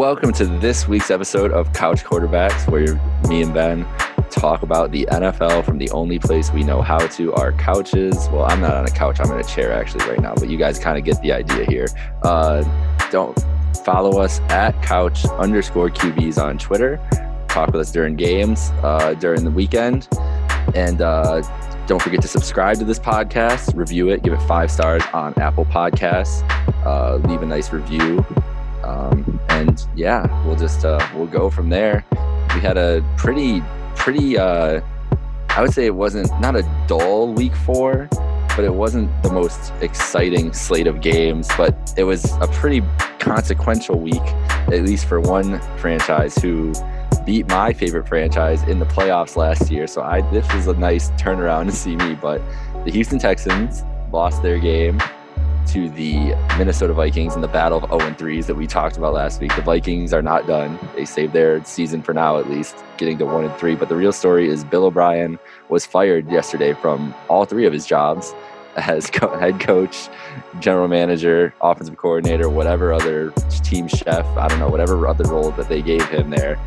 welcome to this week's episode of Couch Quarterbacks, where me and Ben talk about the NFL from the only place we know how to, our couches. Well, I'm not on a couch, I'm in a chair actually right now, but you guys kind of get the idea here. Uh, don't follow us at couch underscore QBs on Twitter. Talk with us during games, uh, during the weekend. And uh, don't forget to subscribe to this podcast, review it, give it five stars on Apple Podcasts, uh, leave a nice review. Um, and yeah, we'll just uh, we'll go from there. We had a pretty pretty uh, I would say it wasn't not a dull week four, but it wasn't the most exciting slate of games. But it was a pretty consequential week, at least for one franchise who beat my favorite franchise in the playoffs last year. So I this was a nice turnaround to see me. But the Houston Texans lost their game to the Minnesota Vikings in the battle of 0 3s that we talked about last week. The Vikings are not done. They saved their season for now, at least, getting to 1 3. But the real story is Bill O'Brien was fired yesterday from all three of his jobs as co- head coach, general manager, offensive coordinator, whatever other team chef, I don't know, whatever other role that they gave him there.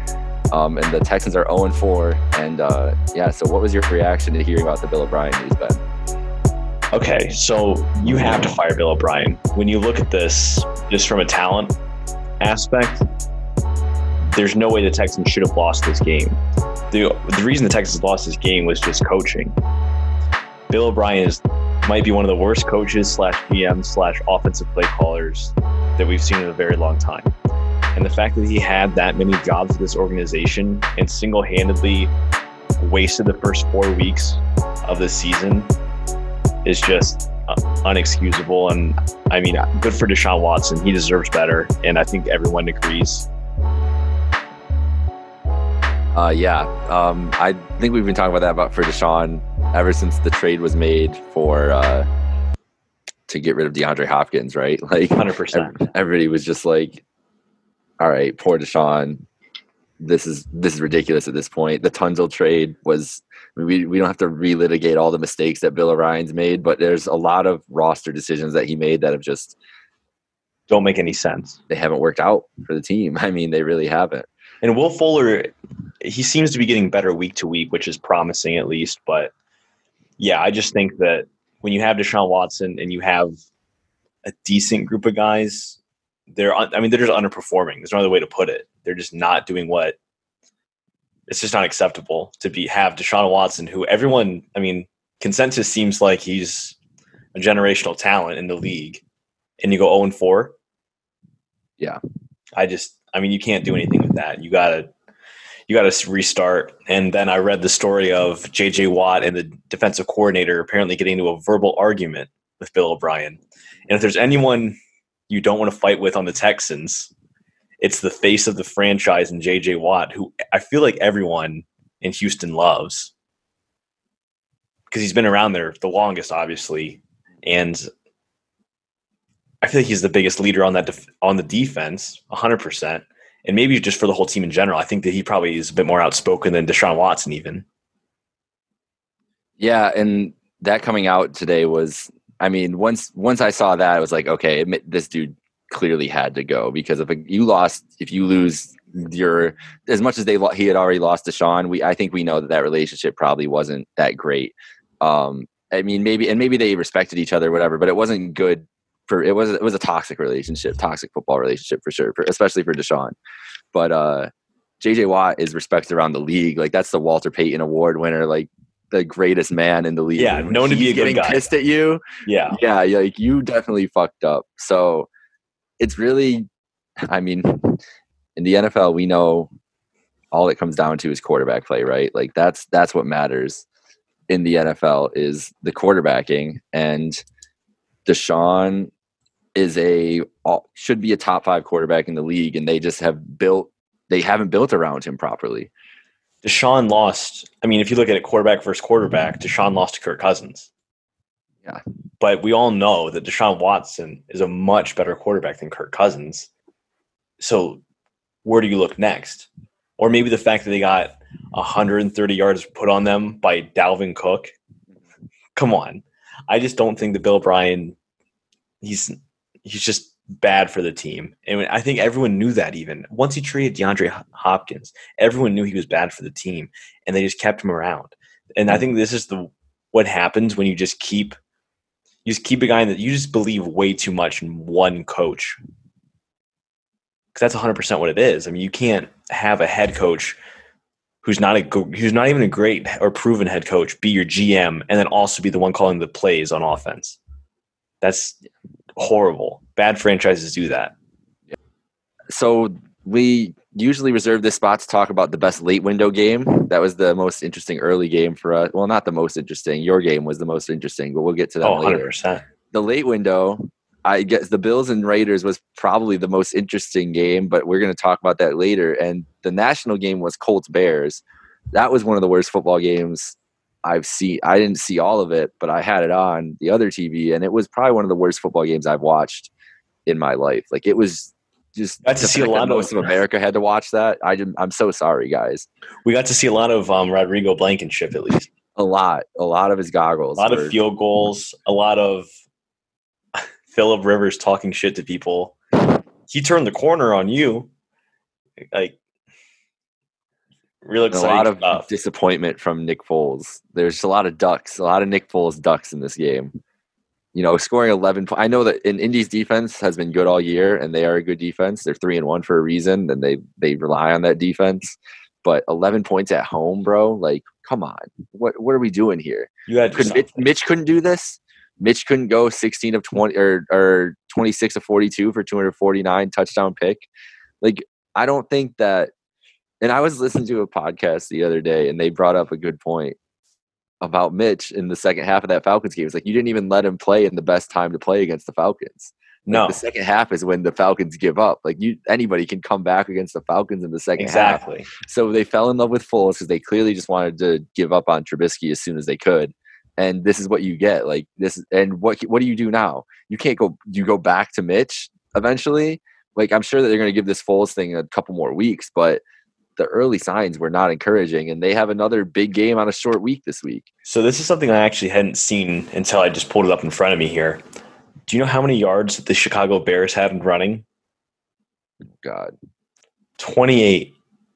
Um, and the Texans are 0 4. And uh, yeah, so what was your reaction to hearing about the Bill O'Brien news, Ben? Okay, so you have to fire Bill O'Brien. When you look at this just from a talent aspect, there's no way the Texans should have lost this game. The, the reason the Texans lost this game was just coaching. Bill O'Brien is might be one of the worst coaches slash GM slash offensive play callers that we've seen in a very long time. And the fact that he had that many jobs with this organization and single handedly wasted the first four weeks of the season is just uh, unexcusable. And I mean, good for Deshaun Watson. He deserves better. And I think everyone agrees. Uh, yeah, um, I think we've been talking about that about for Deshaun ever since the trade was made for uh, to get rid of DeAndre Hopkins, right? Like, hundred percent. Everybody was just like, "All right, poor Deshaun. This is this is ridiculous at this point." The Tunsil trade was we, we don't have to relitigate all the mistakes that Bill O'Brien's made, but there's a lot of roster decisions that he made that have just don't make any sense. They haven't worked out for the team. I mean, they really haven't. And Will Fuller, he seems to be getting better week to week, which is promising at least. But yeah, I just think that when you have Deshaun Watson and you have a decent group of guys, they're I mean they're just underperforming. There's no other way to put it. They're just not doing what it's just not acceptable to be have Deshaun Watson, who everyone, I mean, consensus seems like he's a generational talent in the league, and you go zero oh and four. Yeah, I just, I mean, you can't do anything with that. You gotta, you gotta restart. And then I read the story of J.J. Watt and the defensive coordinator apparently getting into a verbal argument with Bill O'Brien. And if there's anyone you don't want to fight with on the Texans, it's the face of the franchise and JJ Watt, who I feel like everyone in Houston loves because he's been around there the longest, obviously, and I feel like he's the biggest leader on that def- on the defense, hundred percent, and maybe just for the whole team in general. I think that he probably is a bit more outspoken than Deshaun Watson, even. Yeah, and that coming out today was, I mean, once once I saw that, I was like, okay, this dude clearly had to go because if you lost, if you lose your as much as they he had already lost Deshaun, we I think we know that that relationship probably wasn't that great. Um, I mean, maybe and maybe they respected each other, whatever, but it wasn't good for it was it was a toxic relationship, toxic football relationship for sure, for, especially for Deshaun. But uh, JJ Watt is respected around the league. Like that's the Walter Payton Award winner. Like the greatest man in the league. Yeah, known to be a getting good guy. pissed at you. Yeah, yeah, like you definitely fucked up. So it's really, I mean, in the NFL, we know all it comes down to is quarterback play, right? Like that's that's what matters in the NFL is the quarterbacking, and Deshaun is a should be a top five quarterback in the league, and they just have built they haven't built around him properly. Deshaun lost. I mean, if you look at it quarterback versus quarterback, Deshaun lost to Kirk Cousins. Yeah. But we all know that Deshaun Watson is a much better quarterback than Kirk Cousins. So where do you look next? Or maybe the fact that they got 130 yards put on them by Dalvin Cook. Come on. I just don't think that Bill O'Brien he's he's just bad for the team. And I think everyone knew that even. Once he traded DeAndre Hopkins, everyone knew he was bad for the team and they just kept him around. And I think this is the what happens when you just keep you just keep a guy that you just believe way too much in one coach. Cuz that's 100% what it is. I mean, you can't have a head coach who's not a who's not even a great or proven head coach be your GM and then also be the one calling the plays on offense. That's horrible. Bad franchises do that. So we usually reserve this spot to talk about the best late window game. That was the most interesting early game for us. Well, not the most interesting. Your game was the most interesting, but we'll get to that oh, later. 100%. The late window, I guess the Bills and Raiders was probably the most interesting game, but we're going to talk about that later. And the national game was Colts Bears. That was one of the worst football games I've seen. I didn't see all of it, but I had it on the other TV, and it was probably one of the worst football games I've watched in my life. Like it was just got to see a lot most of, of America had to watch that. I didn't, I'm so sorry, guys. We got to see a lot of um, Rodrigo Blankenship at least. A lot, a lot of his goggles. A lot were, of field goals. A lot of Philip Rivers talking shit to people. He turned the corner on you. Like real exciting. a lot of stuff. disappointment from Nick Foles. There's a lot of ducks, a lot of Nick Foles ducks in this game. You know, scoring 11. I know that in Indy's defense has been good all year, and they are a good defense. They're three and one for a reason, and they they rely on that defense. But 11 points at home, bro. Like, come on, what what are we doing here? You had Could Mitch, Mitch couldn't do this. Mitch couldn't go 16 of 20 or or 26 of 42 for 249 touchdown pick. Like, I don't think that and I was listening to a podcast the other day, and they brought up a good point about Mitch in the second half of that Falcons game. It's like you didn't even let him play in the best time to play against the Falcons. Like no, the second half is when the Falcons give up. Like you, anybody can come back against the Falcons in the second exactly. half. So they fell in love with Foles because they clearly just wanted to give up on Trubisky as soon as they could. And this is what you get. Like this, and what what do you do now? You can't go. You go back to Mitch eventually. Like I'm sure that they're going to give this Foles thing a couple more weeks, but the early signs were not encouraging and they have another big game on a short week this week. So this is something I actually hadn't seen until I just pulled it up in front of me here. Do you know how many yards the Chicago Bears have in running? God. 28.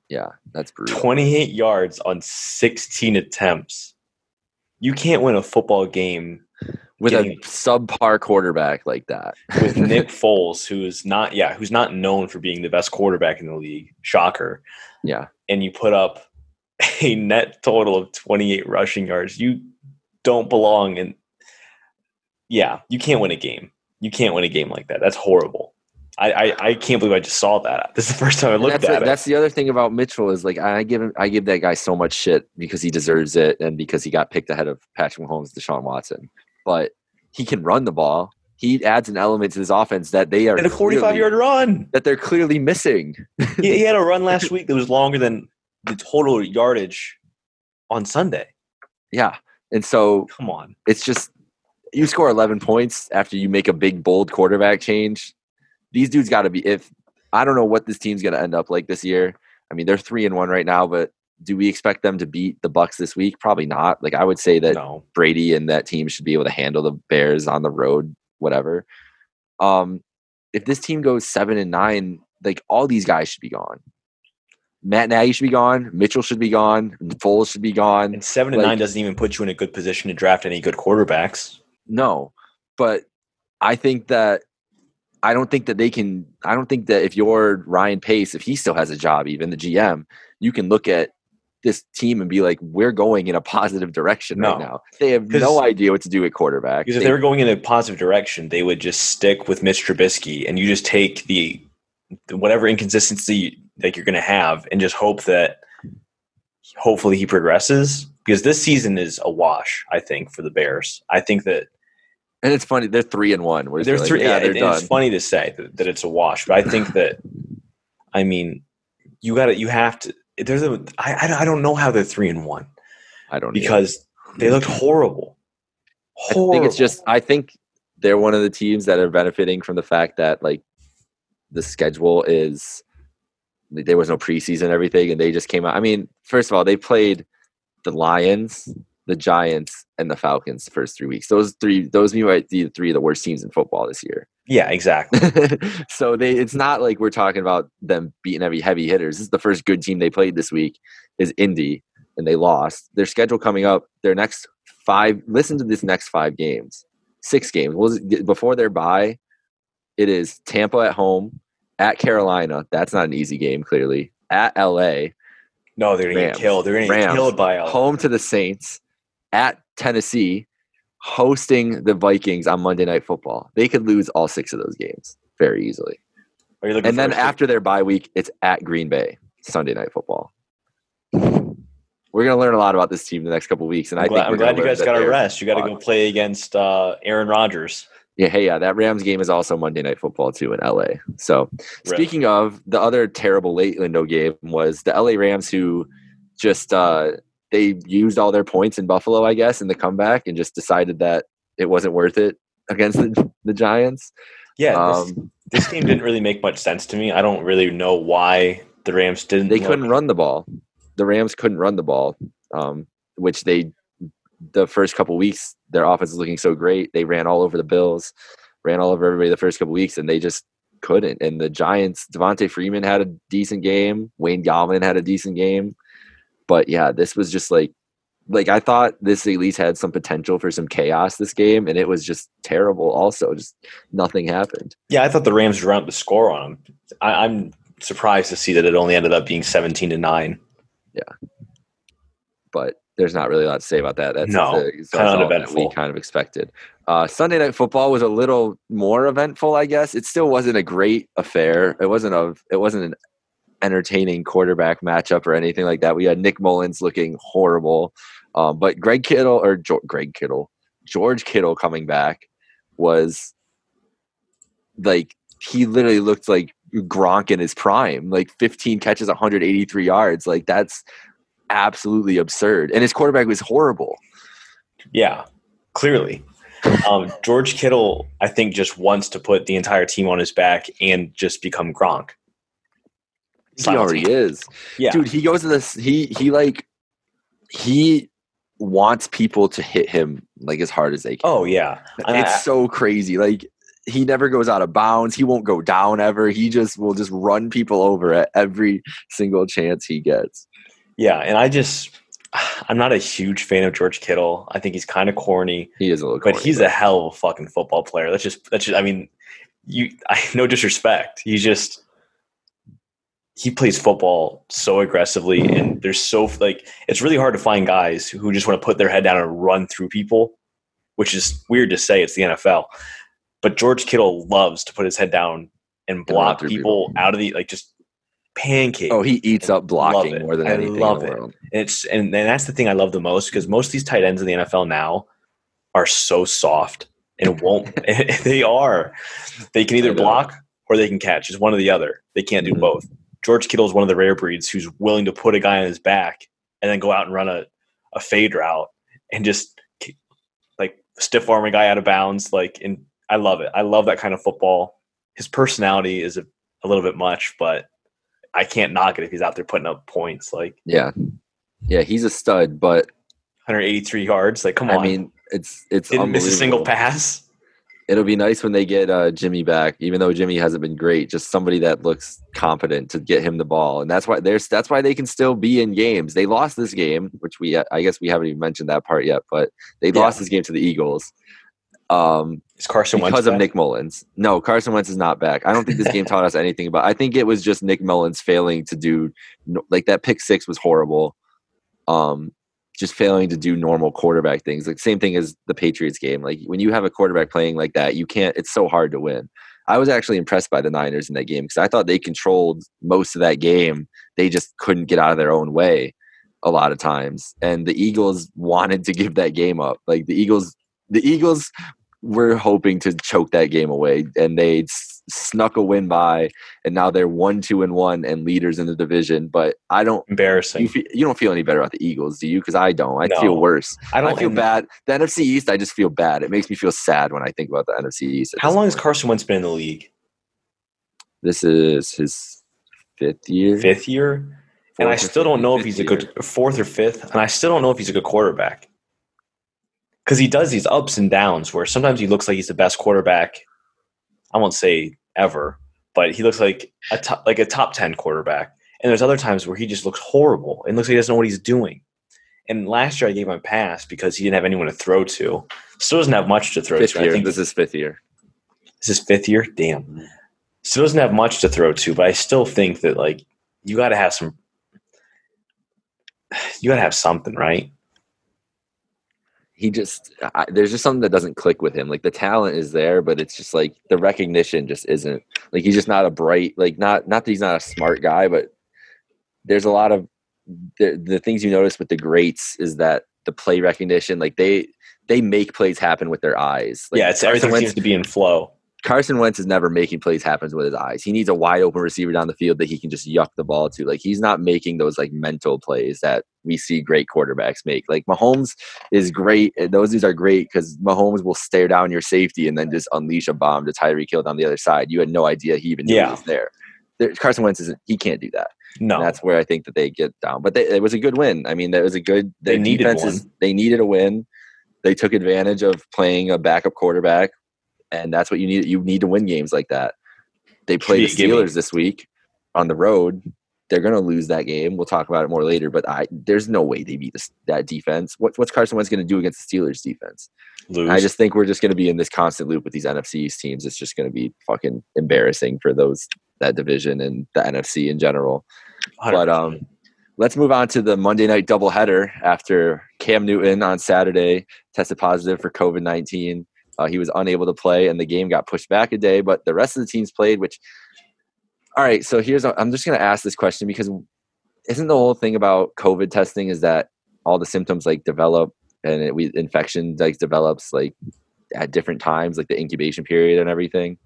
Yeah, that's brutal. 28 yards on 16 attempts. You can't win a football game with a subpar quarterback like that. with Nick Foles, who is not yeah, who's not known for being the best quarterback in the league. Shocker. Yeah. And you put up a net total of 28 rushing yards. You don't belong in Yeah, you can't win a game. You can't win a game like that. That's horrible. I, I, I can't believe I just saw that. This is the first time I looked at it. it. That's the other thing about Mitchell is like I give him I give that guy so much shit because he deserves it and because he got picked ahead of Patrick Mahomes, Deshaun Watson. But he can run the ball. He adds an element to this offense that they are and a 45 clearly- yard run. that they're clearly missing. he, he had a run last week that was longer than the total yardage on Sunday. Yeah. And so Come on. it's just you score 11 points after you make a big bold quarterback change. These dudes got to be if I don't know what this team's going to end up like this year. I mean, they're 3 and 1 right now, but do we expect them to beat the Bucks this week? Probably not. Like I would say that No. Brady and that team should be able to handle the Bears on the road, whatever. Um, if this team goes seven and nine, like all these guys should be gone. Matt Nagy should be gone. Mitchell should be gone. Foles should be gone. And seven and Like- nine doesn't even put you in a good position to draft any good quarterbacks. No, but I think that I don't think that they can. I don't think that if you're Ryan Pace, if he still has a job, even the GM, you can look at this team and be like, we're going in a positive direction right now. They have no idea what to do at quarterback. Because if They- were going in a positive direction, they would just stick with Mitch Trubisky, and you just take the, the whatever inconsistency that you're going to have, and just hope that hopefully he progresses. Because this season is a wash, I think, for the Bears. I think that and it's funny, they're three and one. They're like, three. yeah, Yeah, they're it's funny to say that, that it's a wash, but I think that, I mean, you got to you have to. There's a. I, I don't know how they're three and one I don't either. because they looked horrible. I think it's just I think they're one of the teams that are benefiting from the fact that like the schedule is there was no preseason and everything and they just came out. I mean, first of all, they played the Lions, the Giants, and the Falcons the first three weeks. Those three those might be the three of the worst teams in football this year. Yeah, exactly. so they it's not like we're talking about them beating heavy heavy hitters. This is the first good team they played this week is Indy and they lost. Their schedule coming up, their next five listen to this next five games. Six games. Was before their bye, it is Tampa at home, at Carolina. That's not an easy game, clearly. At LA. No, they're gonna Rams. get killed. They're gonna get killed by a home to the Saints, at Tennessee, hosting the Vikings on Monday Night Football. They could lose all six of those games very easily. Are you looking And then after their bye week, it's at Green Bay, Sunday Night Football. We're gonna learn a lot about this team the next couple of weeks, and I'm I glad, I'm glad you guys got a rest. You got to go play against uh, Aaron Rodgers. Yeah, hey, yeah, that Rams game is also Monday Night Football too in LA. So, speaking of the other terrible late window game was the LA Rams who just uh they used all their points in Buffalo, I guess, in the comeback and just decided that it wasn't worth it against the, the Giants. Yeah, this, Um, this game didn't really make much sense to me. I don't really know why the Rams didn't. they look- couldn't run the ball. The Rams couldn't run the ball, um, which they the first couple weeks their offense was looking so great. They ran all over the Bills, ran all over everybody the first couple weeks, and they just couldn't. And the Giants, Devonta Freeman had a decent game. Wayne Gallman had a decent game, but yeah, this was just like like I thought this at least had some potential for some chaos this game, and it was just terrible. Also, just nothing happened. Yeah, I thought the Rams would run up the score on them. I, I'm surprised to see that it only ended up being 17 to nine. Yeah, but there's not really a lot to say about that. That's No, that's all that uneventful. we kind of expected. Uh, Sunday night football was a little more eventful, I guess. It still wasn't a great affair. It wasn't a it wasn't an entertaining quarterback matchup or anything like that. We had Nick Mullens looking horrible, um, but Greg Kittle or jo- Greg Kittle, George Kittle coming back was like he literally looked like Gronk in his prime, like 15 catches, 183 yards. Like that's absolutely absurd. And his quarterback was horrible. Yeah, clearly. Um, George Kittle, I think, just wants to put the entire team on his back and just become Gronk. He already is. Yeah, Dude, he goes to this he he like he wants people to hit him like as hard as they can. Oh yeah, And I- it's so crazy. Like he never goes out of bounds. He won't go down ever. He just will just run people over at every single chance he gets. yeah. And I just, I'm not a huge fan of George Kittle. I think he's kind of corny, He is a little but corny, he's a hell of a fucking football player. That's just, that's just. I mean, you. I no disrespect. He's just. He plays football so aggressively, and there's so like it's really hard to find guys who just want to put their head down and run through people, which is weird to say. It's the NFL, but George Kittle loves to put his head down and block people, people. out of the like just pancake. Oh, he eats up blocking more than I anything love in the it. world. And it's and, and that's the thing I love the most because most of these tight ends in the NFL now are so soft and won't they are. They can either block or they can catch. It's one or the other. They can't do Mhm. both. George Kittle is one of the rare breeds who's willing to put a guy on his back and then go out and run a, a fade route and just like stiff arm a guy out of bounds. Like and I love it. I love that kind of football. His personality is a, a little bit much, but I can't knock it if he's out there putting up points. Like Yeah. Yeah, he's a stud, but 183 yards. Like, come on. I mean, it's it's didn't miss a single pass. It'll be nice when they get uh, Jimmy back, even though Jimmy hasn't been great. Just somebody that looks competent to get him the ball, and that's why there's that's why they can still be in games. They lost this game, which we I guess we haven't even mentioned that part yet, but they Yeah. lost this game to the Eagles um, Is Carson Wentz because of back? Nick Mullens. No, Carson Wentz is not back. I don't think this game taught us anything about. I think it was just Nick Mullens failing to do like that pick six was horrible. Um, just failing to do normal quarterback things. Like same thing as the Patriots game. Like when you have a quarterback playing like that, you can't. It's so hard to win. I was actually impressed by the Niners in that game because I thought they controlled most of that game. They just couldn't get out of their own way a lot of times, and the Eagles wanted to give that game up. Like the Eagles, the Eagles were hoping to choke that game away, and they snuck a win by, and now they're one, two, and one, and leaders in the division. But I don't. Embarrassing. You, feel, you don't feel any better about the Eagles, do you? Because I don't. I No. feel worse. I I, don't feel bad. The NFC East, I just feel bad. It makes me feel sad when I think about the NFC East. How long has. Carson Wentz been in the league? This is his fifth year. Fifth year, and I Fourth still don't know if he's a year. good fourth or fifth, and I still don't know if he's a good quarterback because he does these ups and downs where sometimes he looks like he's the best quarterback I won't say ever, but he looks like a top, like a top ten quarterback. And there's other times where he just looks horrible and looks like he doesn't know what he's doing. And last year I gave him a pass because he didn't have anyone to throw to. Still doesn't have much to throw Fifth to. I think This is fifth year. this is fifth year. Damn. Still doesn't have much to throw to, but I still think that like you got to have some. You got to have something, right? He just I, there's just something that doesn't click with him like the talent is there but it's just like the recognition just isn't like he's just not a bright like not not that he's not a smart guy but there's a lot of the, the things you notice with the greats is that the play recognition like they they make plays happen with their eyes like yeah, it's everything Wentz, seems to be in flow. Carson Wentz is never making plays happen with his eyes. He needs a wide open receiver down the field that he can just yuck the ball to. Like he's not making those like mental plays that we see great quarterbacks make. Like Mahomes is great. and Those dudes are great because Mahomes will stare down your safety and then just unleash a bomb to Tyreek Hill down the other side. You had no idea he even knew Yeah. he was there. there. Carson Wentz isn't. He can't do that. No, And that's where I think that they get down. But they, it was a good win. I mean, that was a good. They needed is- one. They needed a win. They took advantage of playing a backup quarterback, and that's what you need. You need to win games like that. They play the Should you give me- Steelers this week on the road. They're going to lose that game. We'll talk about it more later. But I, there's no way they beat this, that defense. What, what's Carson Wentz going to do against the Steelers defense? lose. I just think we're just going to be in this constant loop with these NFC teams. It's just going to be fucking embarrassing for those that division and the NFC in general. But 100%. um, let's move on to the Monday night doubleheader after Cam Newton on Saturday tested positive for COVID 19. Uh, he was unable to play, and the game got pushed back a day, but the rest of the teams played, which, all right, so here's, I'm just going to ask this question because isn't the whole thing about COVID testing is that all the symptoms like develop and it, we infection like develops like at different times, like the incubation period and everything.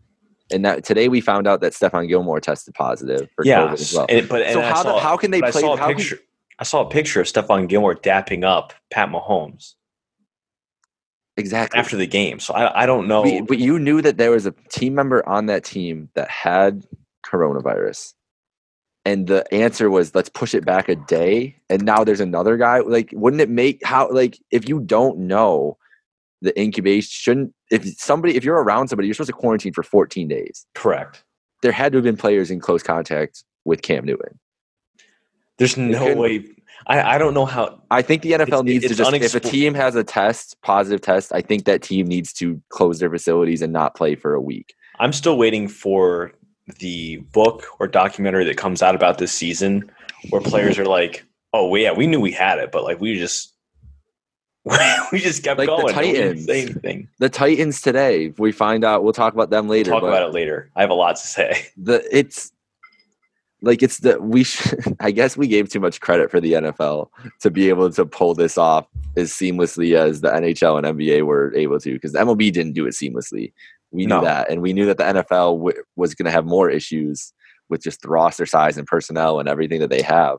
And that today we found out that Stephon Gilmore tested positive for yeah, COVID as well. and, but and so how, saw, the, how can they but I play? saw a how can- picture. I saw a picture of Stephon Gilmore dapping up Pat Mahomes exactly after the game. So I, I don't know. We- but you knew that there was a team member on that team that had coronavirus. And the answer was let's push it back a day. And now there's another guy. Like, wouldn't it make how like if you don't know the incubation shouldn't if somebody if you're around somebody, you're supposed to quarantine for 14 days. Correct. There had to have been players in close contact with Cam Newton. There's no way. I, I don't know how. I think the NFL It's- needs it's to just if a team has a test, positive test, I think that team needs to close their facilities and not play for a week. I'm still waiting for the book or documentary that comes out about this season where players are like, "Oh, well, yeah, we knew we had it, but like we just we just kept Like going. Didn't Titans. say anything. The Titans today, we find out. We'll talk about them later. Talk but about it later. I have a lot to say. the it's like it's the we. Sh- I guess we gave too much credit for the NFL to be able to pull this off as seamlessly as the NHL and NBA were able to, because the MLB didn't do it seamlessly. We knew No. that, and we knew that the NFL w- was going to have more issues with just the roster size and personnel and everything that they have.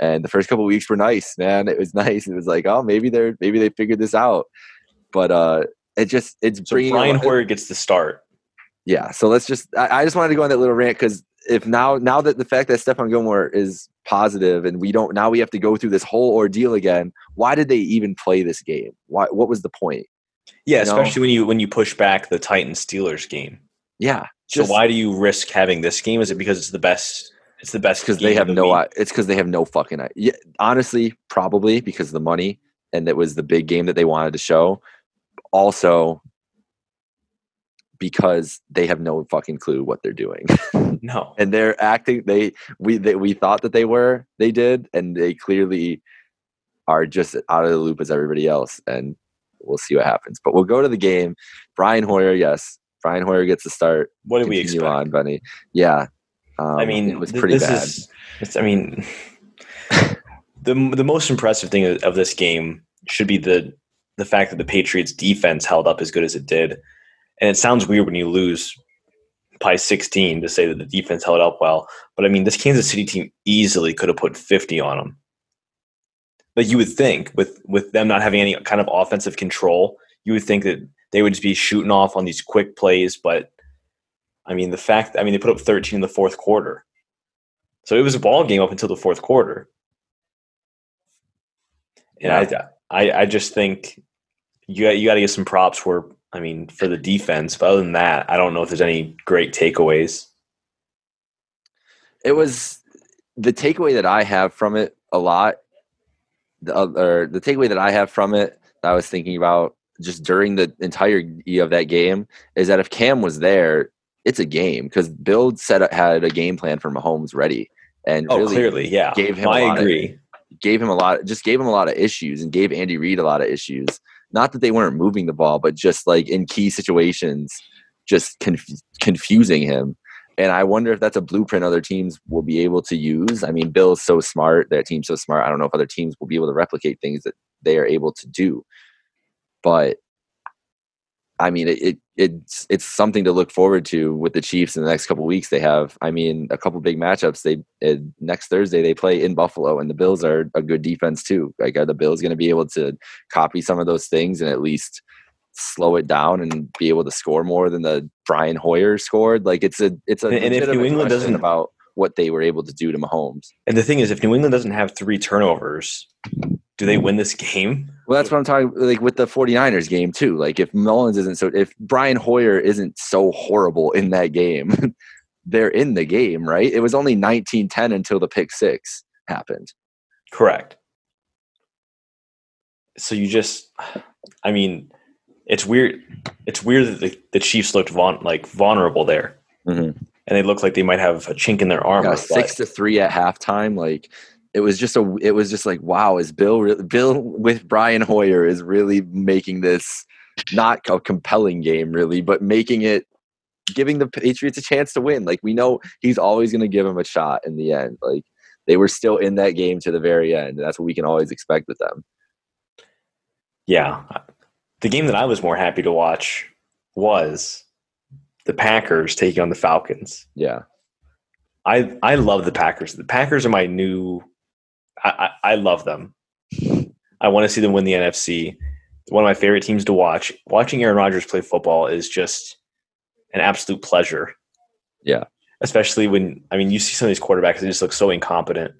And the first couple weeks were nice, man. It was nice. It was like, oh, maybe they're maybe they figured this out. But uh, it just it's So bringing Brian Hoyer gets the start. Yeah so let's just i, I just wanted to go on that little rant because if now now that the fact that Stephon Gilmore is positive and we don't now we have to go through this whole ordeal again why did they even play this game why what was the point Yeah, You know? especially when you when you push back the Titans Steelers game. yeah So why do you risk having this game? Is it because it's the best? It's the best because they have the no week? it's because they have no fucking yeah, honestly probably because of the money and it was the big game that they wanted to show also because they have no fucking clue what they're doing. No. and they're acting they we they, we thought that they were they did and they clearly are just out of the loop as everybody else and we'll see what happens. But we'll go to the game. Brian hoyer yes. Brian hoyer gets the start. What did we expect? on bunny. Yeah. Um, I mean, it was pretty this bad. Is, I mean, the the most impressive thing of, of this game should be the the fact that the Patriots defense held up as good as it did. And it sounds weird when you lose by 16 to say that the defense held up well, but I mean, this Kansas City team easily could have put 50 on them. Like you would think, with with them not having any kind of offensive control, you would think that they would just be shooting off on these quick plays, but I mean, the fact, I mean, they put up 13 in the fourth quarter. So it was a ball game up until the fourth quarter. And I, I, I just think you you got to get some props where I mean, for the defense. But other than that, I don't know if there's any great takeaways. It was the takeaway that I have from it a lot. The, or the takeaway that I have from it that I was thinking about just during the entirety of that game is that if Cam was there, it's a game because Bill set had a game plan for Mahomes ready and Oh, really clearly, yeah. gave him I lot of- agree. gave him a lot just gave him a lot of issues and gave Andy Reid a lot of issues. Not that they weren't moving the ball, but just like in key situations, just conf- confusing him. And I wonder if that's a blueprint other teams will be able to use. I mean, Bill's so smart, their team's so smart. I don't know if other teams will be able to replicate things that they are able to do. But I mean, it, it it's it's something to look forward to with the Chiefs in the next couple weeks. They have, I mean, a couple big matchups. They uh, next Thursday they play in Buffalo, and the Bills are a good defense too. Like, are the Bills going to be able to copy some of those things and at least slow it down and be able to score more than the Brian Hoyer scored? Like, it's a it's a And- if New England doesn't- about what they were able to do to Mahomes. And the thing is, if New England doesn't have three turnovers, do they win this game? Well, that's what I'm talking like with the 49ers game too. Like if Mullens isn't so if Brian Hoyer isn't so horrible in that game, they're in the game, right? It was only 19-10 until the pick 6 happened. Correct. So you just, I mean, it's weird. It's weird that the, the Chiefs looked like vulnerable there, Mhm. and they look like they might have a chink in their armor. Yeah, 6 to 3 at halftime like it was just a it was just like wow, is Bill Bill with Brian Hoyer is really making this not a compelling game really, but making it giving the Patriots a chance to win. Like we know he's always going to give them a shot in the end. Like they were still in that game to the very end. That's what we can always expect with them. Yeah. The game that I was more happy to watch was the Packers taking on the Falcons. Yeah. I I love the Packers. The Packers are my new. I I, I love them. I want to see them win the NFC. One of my favorite teams to watch. Watching Aaron Rodgers play football is just an absolute pleasure. Yeah. Especially when I mean you see some of these quarterbacks they just look so incompetent,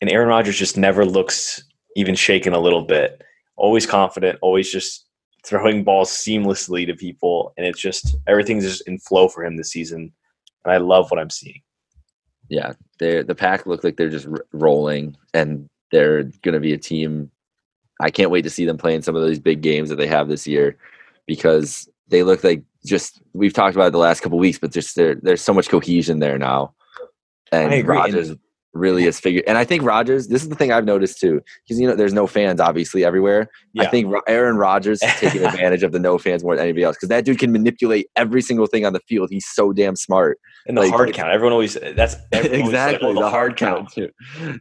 and Aaron Rodgers just never looks even shaken a little bit. Always confident. Always just throwing balls seamlessly to people, and it's just everything's just in flow for him this season. And I love what I'm seeing. Yeah. They're the pack look like they're just r- rolling and they're going to be a team I can't wait to see them playing some of these big games that they have this year because they look like just we've talked about it the last couple weeks, but just there there's so much cohesion there now. And I agree. Really is figured and I think Rodgers, this is the thing I've noticed too, because you know there's no fans obviously everywhere. I think Aaron Rodgers is taking advantage of the no fans more than anybody else because that dude can manipulate every single thing on the field. He's so damn smart. And the Like, hard count. Everyone always that's everyone always said, exactly "Oh, the, hard count too.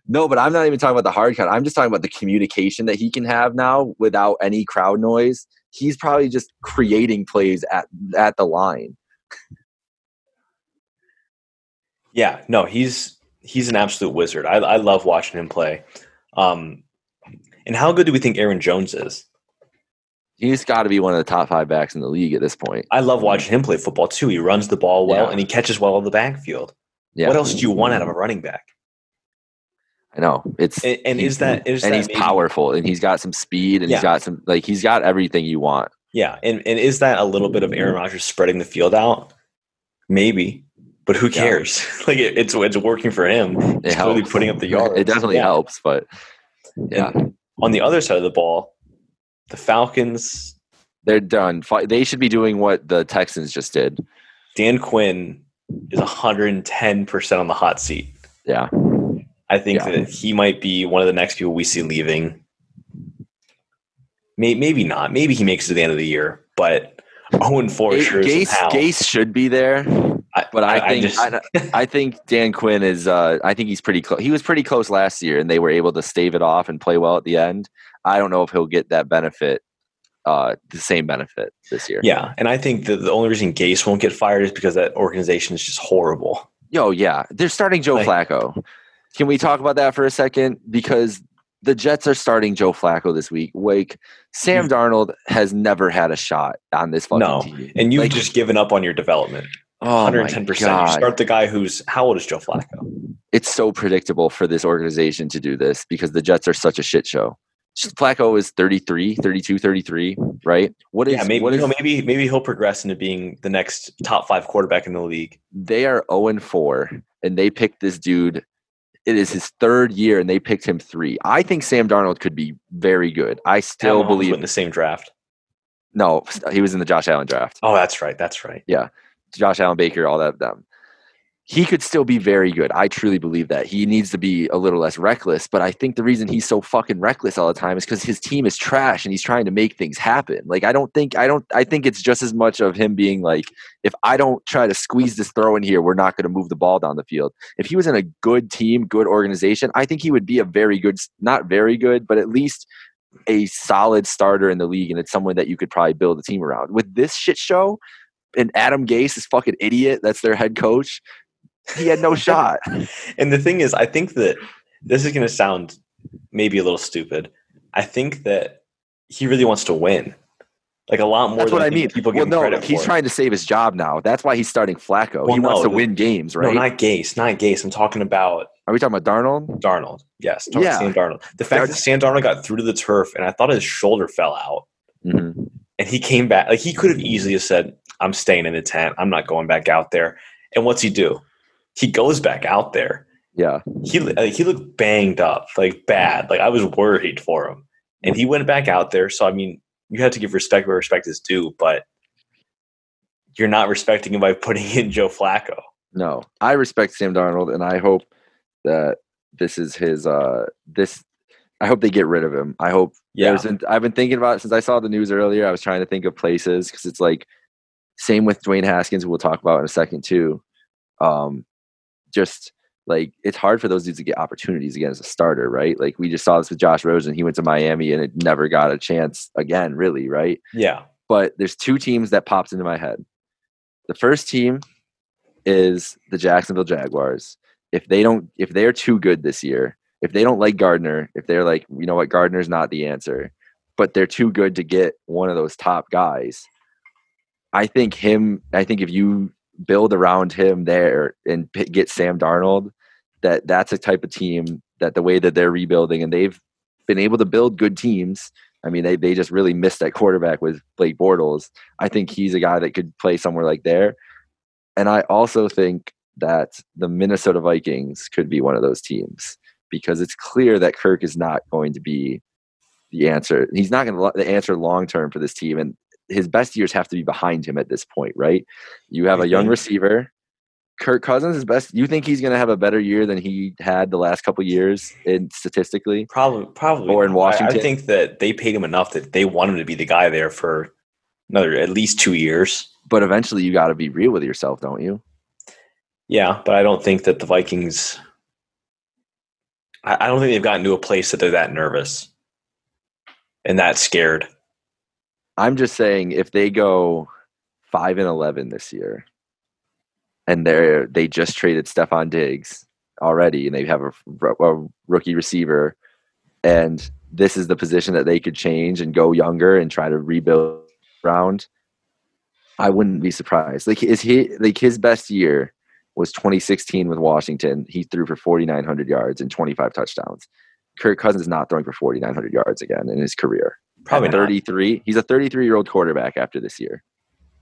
No, but I'm not even talking about the hard count. I'm just talking about the communication that he can have now without any crowd noise. He's probably just creating plays at at the line. Yeah, no, he's he's an absolute wizard. I I love watching him play. Um, and how good do we think Aaron Jones is? He's got to be one of the top five backs in the league at this point. I love watching him play football too. He runs the ball well Yeah. and he catches well in the backfield. Yeah, What else do you want out of a running back? I know it's And, and is that is and that he's maybe- powerful and he's got some speed and Yeah. he's got some like he's got everything you want. Yeah, and and is that a little bit of Aaron Rodgers spreading the field out? Maybe, but who Yeah. cares? like it, it's it's working for him. It He's helps. putting up the yard. It definitely Yeah. helps, but yeah, And on the other side of the ball, the Falcons, they're done. They should be doing what the Texans just did. Dan Quinn is 110% on the hot seat. Yeah, I think Yeah. that he might be one of the next people we see leaving. Maybe not. Maybe he makes it to the end of the year, but 0 and 4 sure Gase. Gase should be there. I, But I, think just, I, I think Dan Quinn is. Uh, I think he's pretty close. He was pretty close last year, and they were able to stave it off and play well at the end. I don't know if he'll get that benefit, uh, the same benefit this year. yeah, and I think that the only reason Gase won't get fired is because that organization is just horrible. Yo, yeah, they're starting Joe Like- Flacco. Can we talk about that for a second? Because the Jets are starting Joe Flacco this week. Like Sam Darnold has never had a shot on this fucking No, team, And you've Like, just given up on your development. Oh 110%. You start the guy who's how old is Joe Flacco? it's so predictable for this organization to do this because the Jets are such a shit show. Flacco is 33, 32, 33, right? What is yeah, maybe what you know, maybe maybe he'll progress into being the next top five quarterback in the league. they are 0 and 4 and they picked this dude it is his third year and they picked him 3. I think Sam Darnold could be very good. I still Mahomes believe in the same draft. no, he was in the Josh Allen draft. Oh, that's right. That's right. Josh Allen Baker, all that them. He could still be very good. I truly believe that. He needs to be a little less reckless, but I think the reason he's so fucking reckless all the time is cuz his team is trash and he's trying to make things happen. Like I don't think I don't I think it's just as much of him being like if I don't try to squeeze this throw in here, we're not going to move the ball down the field. If he was in a good team, good organization, I think he would be a very good not very good, but at least a solid starter in the league and it's someone that you could probably build a team around. With this shit show and Adam Gase, this fucking idiot that's their head coach, he had no shot. And the thing is, I think that this is going to sound maybe a little stupid. I think that he really wants to win, like a lot more. That's than what I mean. People well, give him no, credit he's for. trying to save his job now. That's why he's starting Flacco. Well, he wants to the- win games, right? No, not Gase, not Gase. I'm talking about Are we talking about Darnold? Darnold. Yes, Yeah. Sam Darnold. The fact that Sam Darnold got through to the turf, and I thought his shoulder fell out, hmm and he came back. Like he could have easily said, "I'm staying in the tent. I'm not going back out there." And what's he do? He goes back out there. Yeah, he like, he looked banged up, like bad. Like I was worried for him, and he went back out there. So I mean, you have to give respect where respect is due, but you're not respecting him by putting in Joe Flacco. no, I respect Sam Darnold, and I hope that this is his. uh This, I hope they get rid of him. I hope Yeah, been, I've been thinking about it since I saw the news earlier. I was trying to think of places because it's like same with Dwayne Haskins. We'll talk about in a second too. Um, just like it's hard for those dudes to get opportunities again as a starter, right? Like we just saw this with Josh Rosen. He went to Miami and it never got a chance again, really, right? yeah, But there's two teams that popped into my head. The first team is the Jacksonville Jaguars. If they don't, if they're too good this year, if they don't like Gardner, if they're like, you know what, Gardner's not the answer, but they're too good to get one of those top guys. I think him. I think if you build around him there and get Sam Darnold, that that's a type of team that the way that they're rebuilding and they've been able to build good teams. I mean, they they just really missed that quarterback with Blake Bortles. I think he's a guy that could play somewhere like there. And I also think that the Minnesota Vikings could be one of those teams because it's clear that Kirk is not going to be the answer. He's not going to the answer long term for this team, and his best years have to be behind him at this point, right? You have a young receiver. Kirk Cousins is best. You think he's going to have a better year than he had the last couple years in statistically? probably, probably. Or in not. I- Washington. I, think that they paid him enough that they want him to be the guy there for another at least two years. But eventually, you got to be real with yourself, don't you? Yeah, but I don't think that the Vikings. I, don't think they've gotten to a place that they're that nervous and that scared. I'm just saying if they go five and eleven this year, and they're they just traded Stefon Diggs already, and they have a, a rookie receiver, and this is the position that they could change and go younger and try to rebuild around. I wouldn't be surprised. Like is he like his best year was 2016 with Washington. He threw for 4,900 yards and 25 touchdowns. Kirk Cousins is not throwing for 4,900 yards again in his career. Probably not. 33. He's a 33 year old quarterback after this year.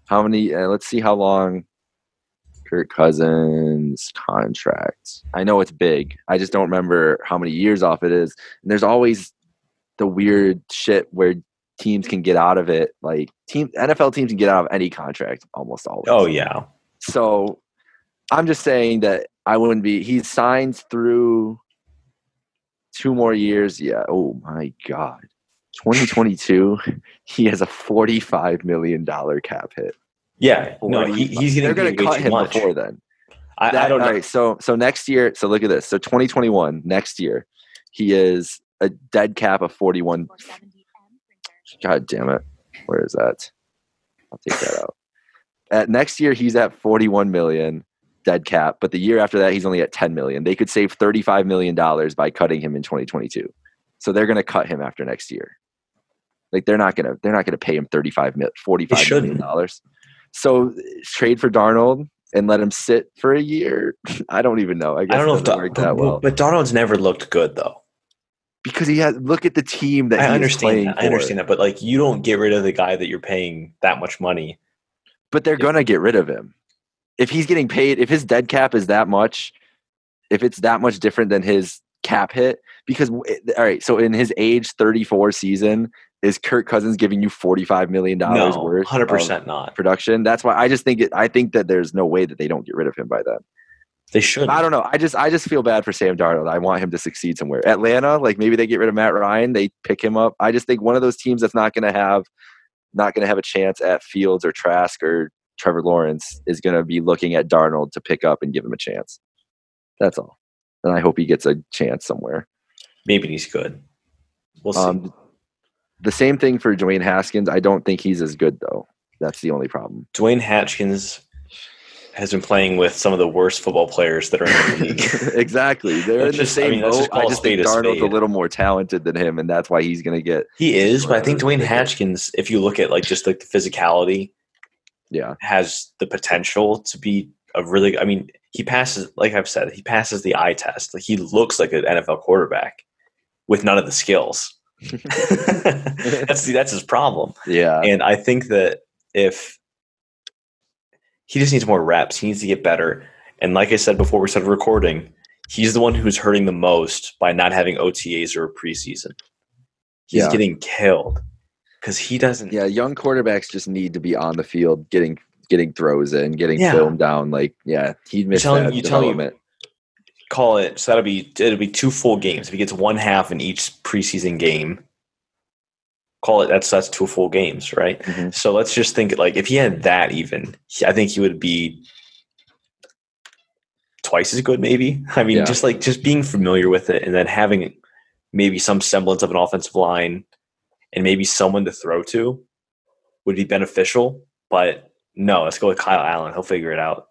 How many? Uh, let's see how long Kirk Cousins contract. I know it's big. I just don't remember how many years off it is. And there's always the weird shit where teams can get out of it. Like team NFL teams can get out of any contract almost always. Oh yeah, So I'm just saying that I wouldn't be. He's signed through two more years. Yeah. Oh my God. 2022, he has a $45 million cap hit. yeah. No, he, he's They're going to cut him much. before then. I, I don't know. right, so so next year, so look at this. So 2021, next year, he is a dead cap of 41. God damn it. Where is that? I'll take that out. At next year, he's at 41 million dead cap, but the year after that, he's only at 10 million. They could save 35 million dollars by cutting him in 2022. So they're going to cut him after next year. Like they're not going to they're not going to pay him 35 45 million dollars. So trade for Darnold and let him sit for a year. I don't even know. I guess I don't know if doesn't work that but, well. but Darnold's never looked good though. because he has look at the team that I understand playing that. I understand that, but like you don't get rid of the guy that you're paying that much money. But they're gonna get rid of him if he's getting paid. If his dead cap is that much, if it's that much different than his cap hit, because all right, so in his age 34 season, is Kirk Cousins giving you 45 million dollars No, worth? hundred of percent not. production. That's why I just think it. I think that there's no way that they don't get rid of him by then. They should. I don't know. I just I just feel bad for Sam Darnold. I want him to succeed somewhere. Atlanta, like maybe they get rid of Matt Ryan, they pick him up. I just think one of those teams that's not going to have not going to have a chance at Fields or Trask or Trevor Lawrence is going to be looking at Darnold to pick up and give him a chance. That's all. And I hope he gets a chance somewhere. Maybe he's good. We'll see. Um, the same thing for Dwayne Haskins. I don't think he's as good though. That's the only problem. Dwayne Haskins has been playing with some of the worst football players that are in the league. exactly. They're Let's in the just- I same mean, let's boat. just call just think spade a Darnold's a little more talented than him, and that's why he's going to get. he is, but I think Dwayne Haskins, if you look at like just like the physicality, Yeah, has the potential to be a really. I mean, he passes. Like I've said, he passes the eye test. Like he looks like an NFL quarterback with none of the skills. that's that's his problem. yeah. And I think that if he just needs more reps, he needs to get better. And like I said before we started recording, he's the one who's hurting the most by not having OTAs or a preseason. He's Yeah. getting killed because he doesn't. Yeah, young quarterbacks just need to be on the field, getting getting throws in, getting Yeah. film down. Like, yeah, he missed telling- that you development. Call it so that'll be it'll be two full games. If he gets one half in each preseason game, call it that's that's two full games, right? Mhm. So let's just think like if he had that even, I think he would be twice as good. Maybe I mean Yeah. just like just being familiar with it and then having maybe some semblance of an offensive line and maybe someone to throw to would be beneficial. But no, let's go with Kyle Allen. He'll figure it out.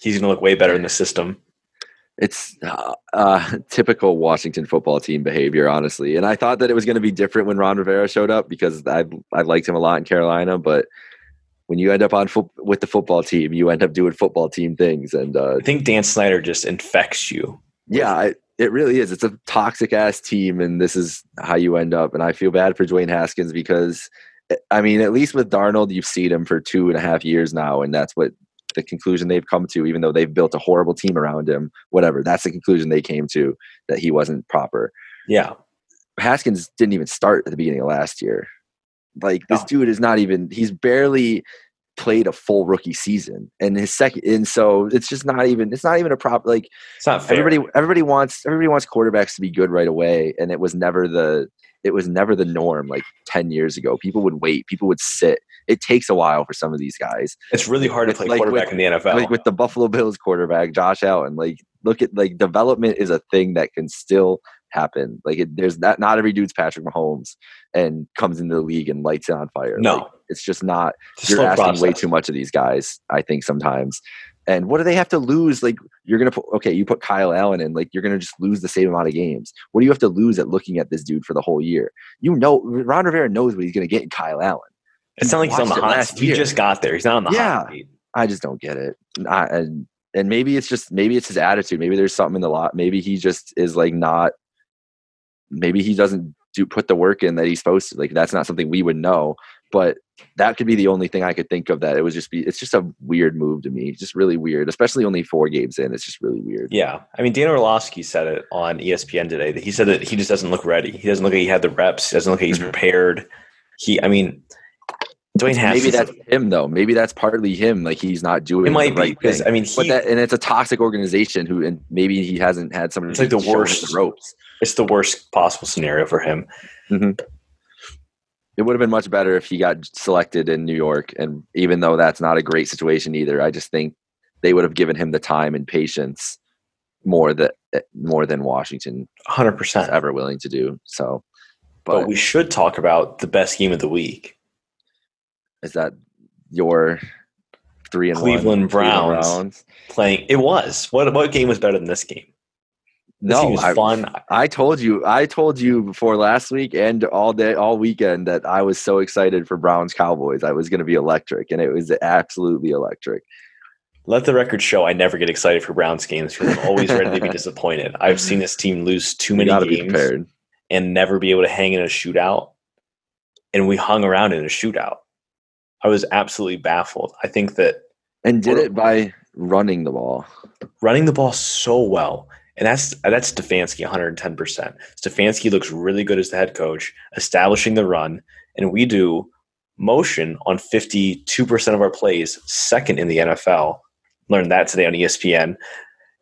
He's going to look way better in the system. It's uh, uh, typical Washington football team behavior, honestly. And I thought that it was going to be different when Ron Rivera showed up because I I liked him a lot in Carolina, but when you end up on foot with the football team, you end up doing football team things, and uh, I think Dan Snyder just infects you. Yeah, it, it really is. It's a toxic ass team, and this is how you end up. And I feel bad for Dwayne Haskins because, eh, I mean, at least with Darnold, you've seen him for two and a half years now, and that's what the conclusion they've come to. Even though they've built a horrible team around him, whatever, that's the conclusion they came to that he wasn't proper. Yeah. Haskins didn't even start at the beginning of last year. Like this No. dude is not even. He's barely played a full rookie season, and his second, and so it's just not even. It's not even a prop. Like It's not fair. everybody everybody wants everybody wants quarterbacks to be good right away and it was never the it was never the norm like 10 years ago people would wait people would sit it takes a while for some of these guys it's really hard to play like quarterback with- in the NFL. like with the buffalo bills quarterback josh allen like look at like development is a thing that can still happen like it, there's not not every dude's patrick mahomes and comes into the league and lights it on fire no. Like, it's just not It's you're asking way too much of these guys i think sometimes. And what do they have to lose? Like you're gonna put okay you put kyle allen in like you're gonna just lose the same amount of games. What do you have to lose at looking at this dude for the whole year? You know ron rivera knows what he's gonna get in kyle allen. It's not like he's on the hot. He year. just got there. He's not on the Yeah. i just don't get it. I, and and maybe it's just maybe it's his attitude. Maybe there's something in the lot. Maybe he just is like not maybe he doesn't do put the work in that he's supposed to. Like that's not something we would know. But that could be the only thing i could think of that it was just be it's just a weird move to me just really weird especially only four games in it's just really weird Yeah. I mean, Dan Orlovsky said it on ESPN today that he said that he just doesn't look ready. He doesn't look like he had the reps. He doesn't look like he's Mhm. prepared. He, I mean, Dwayne Haskins. maybe that's him though maybe that's partly him like he's not doing it might the be right because. I mean, but that and it's a toxic organization who and maybe he hasn't had somebody It's like the worst- the ropes it's the worst possible scenario for him. It would have been much better if he got selected in New York. And even though that's not a great situation either, I just think they would have given him the time and patience more that more than Washington 100. is percent ever willing to do. So, But but, we should talk about the best game of the week. is that your three and Cleveland one, Cleveland Browns. Playing, it was. What what game was better than this game? No, was I, fun. I told you, I told you before last week and all day, all weekend that I was so excited for Browns Cowboys. I was going to be electric, and it was absolutely electric. Let the record show I never get excited for Browns games because I'm always ready to be disappointed. I've seen this team lose too many games and never be able to hang in a shootout. And we hung around in a shootout. I was absolutely baffled. I think that And did it by running the ball. running the ball so well. And that's that's Stefanski 110%. Stefanski looks really good as the head coach, establishing the run, and we do motion on 52% of our plays, second in the NFL. Learned that today on ESPN.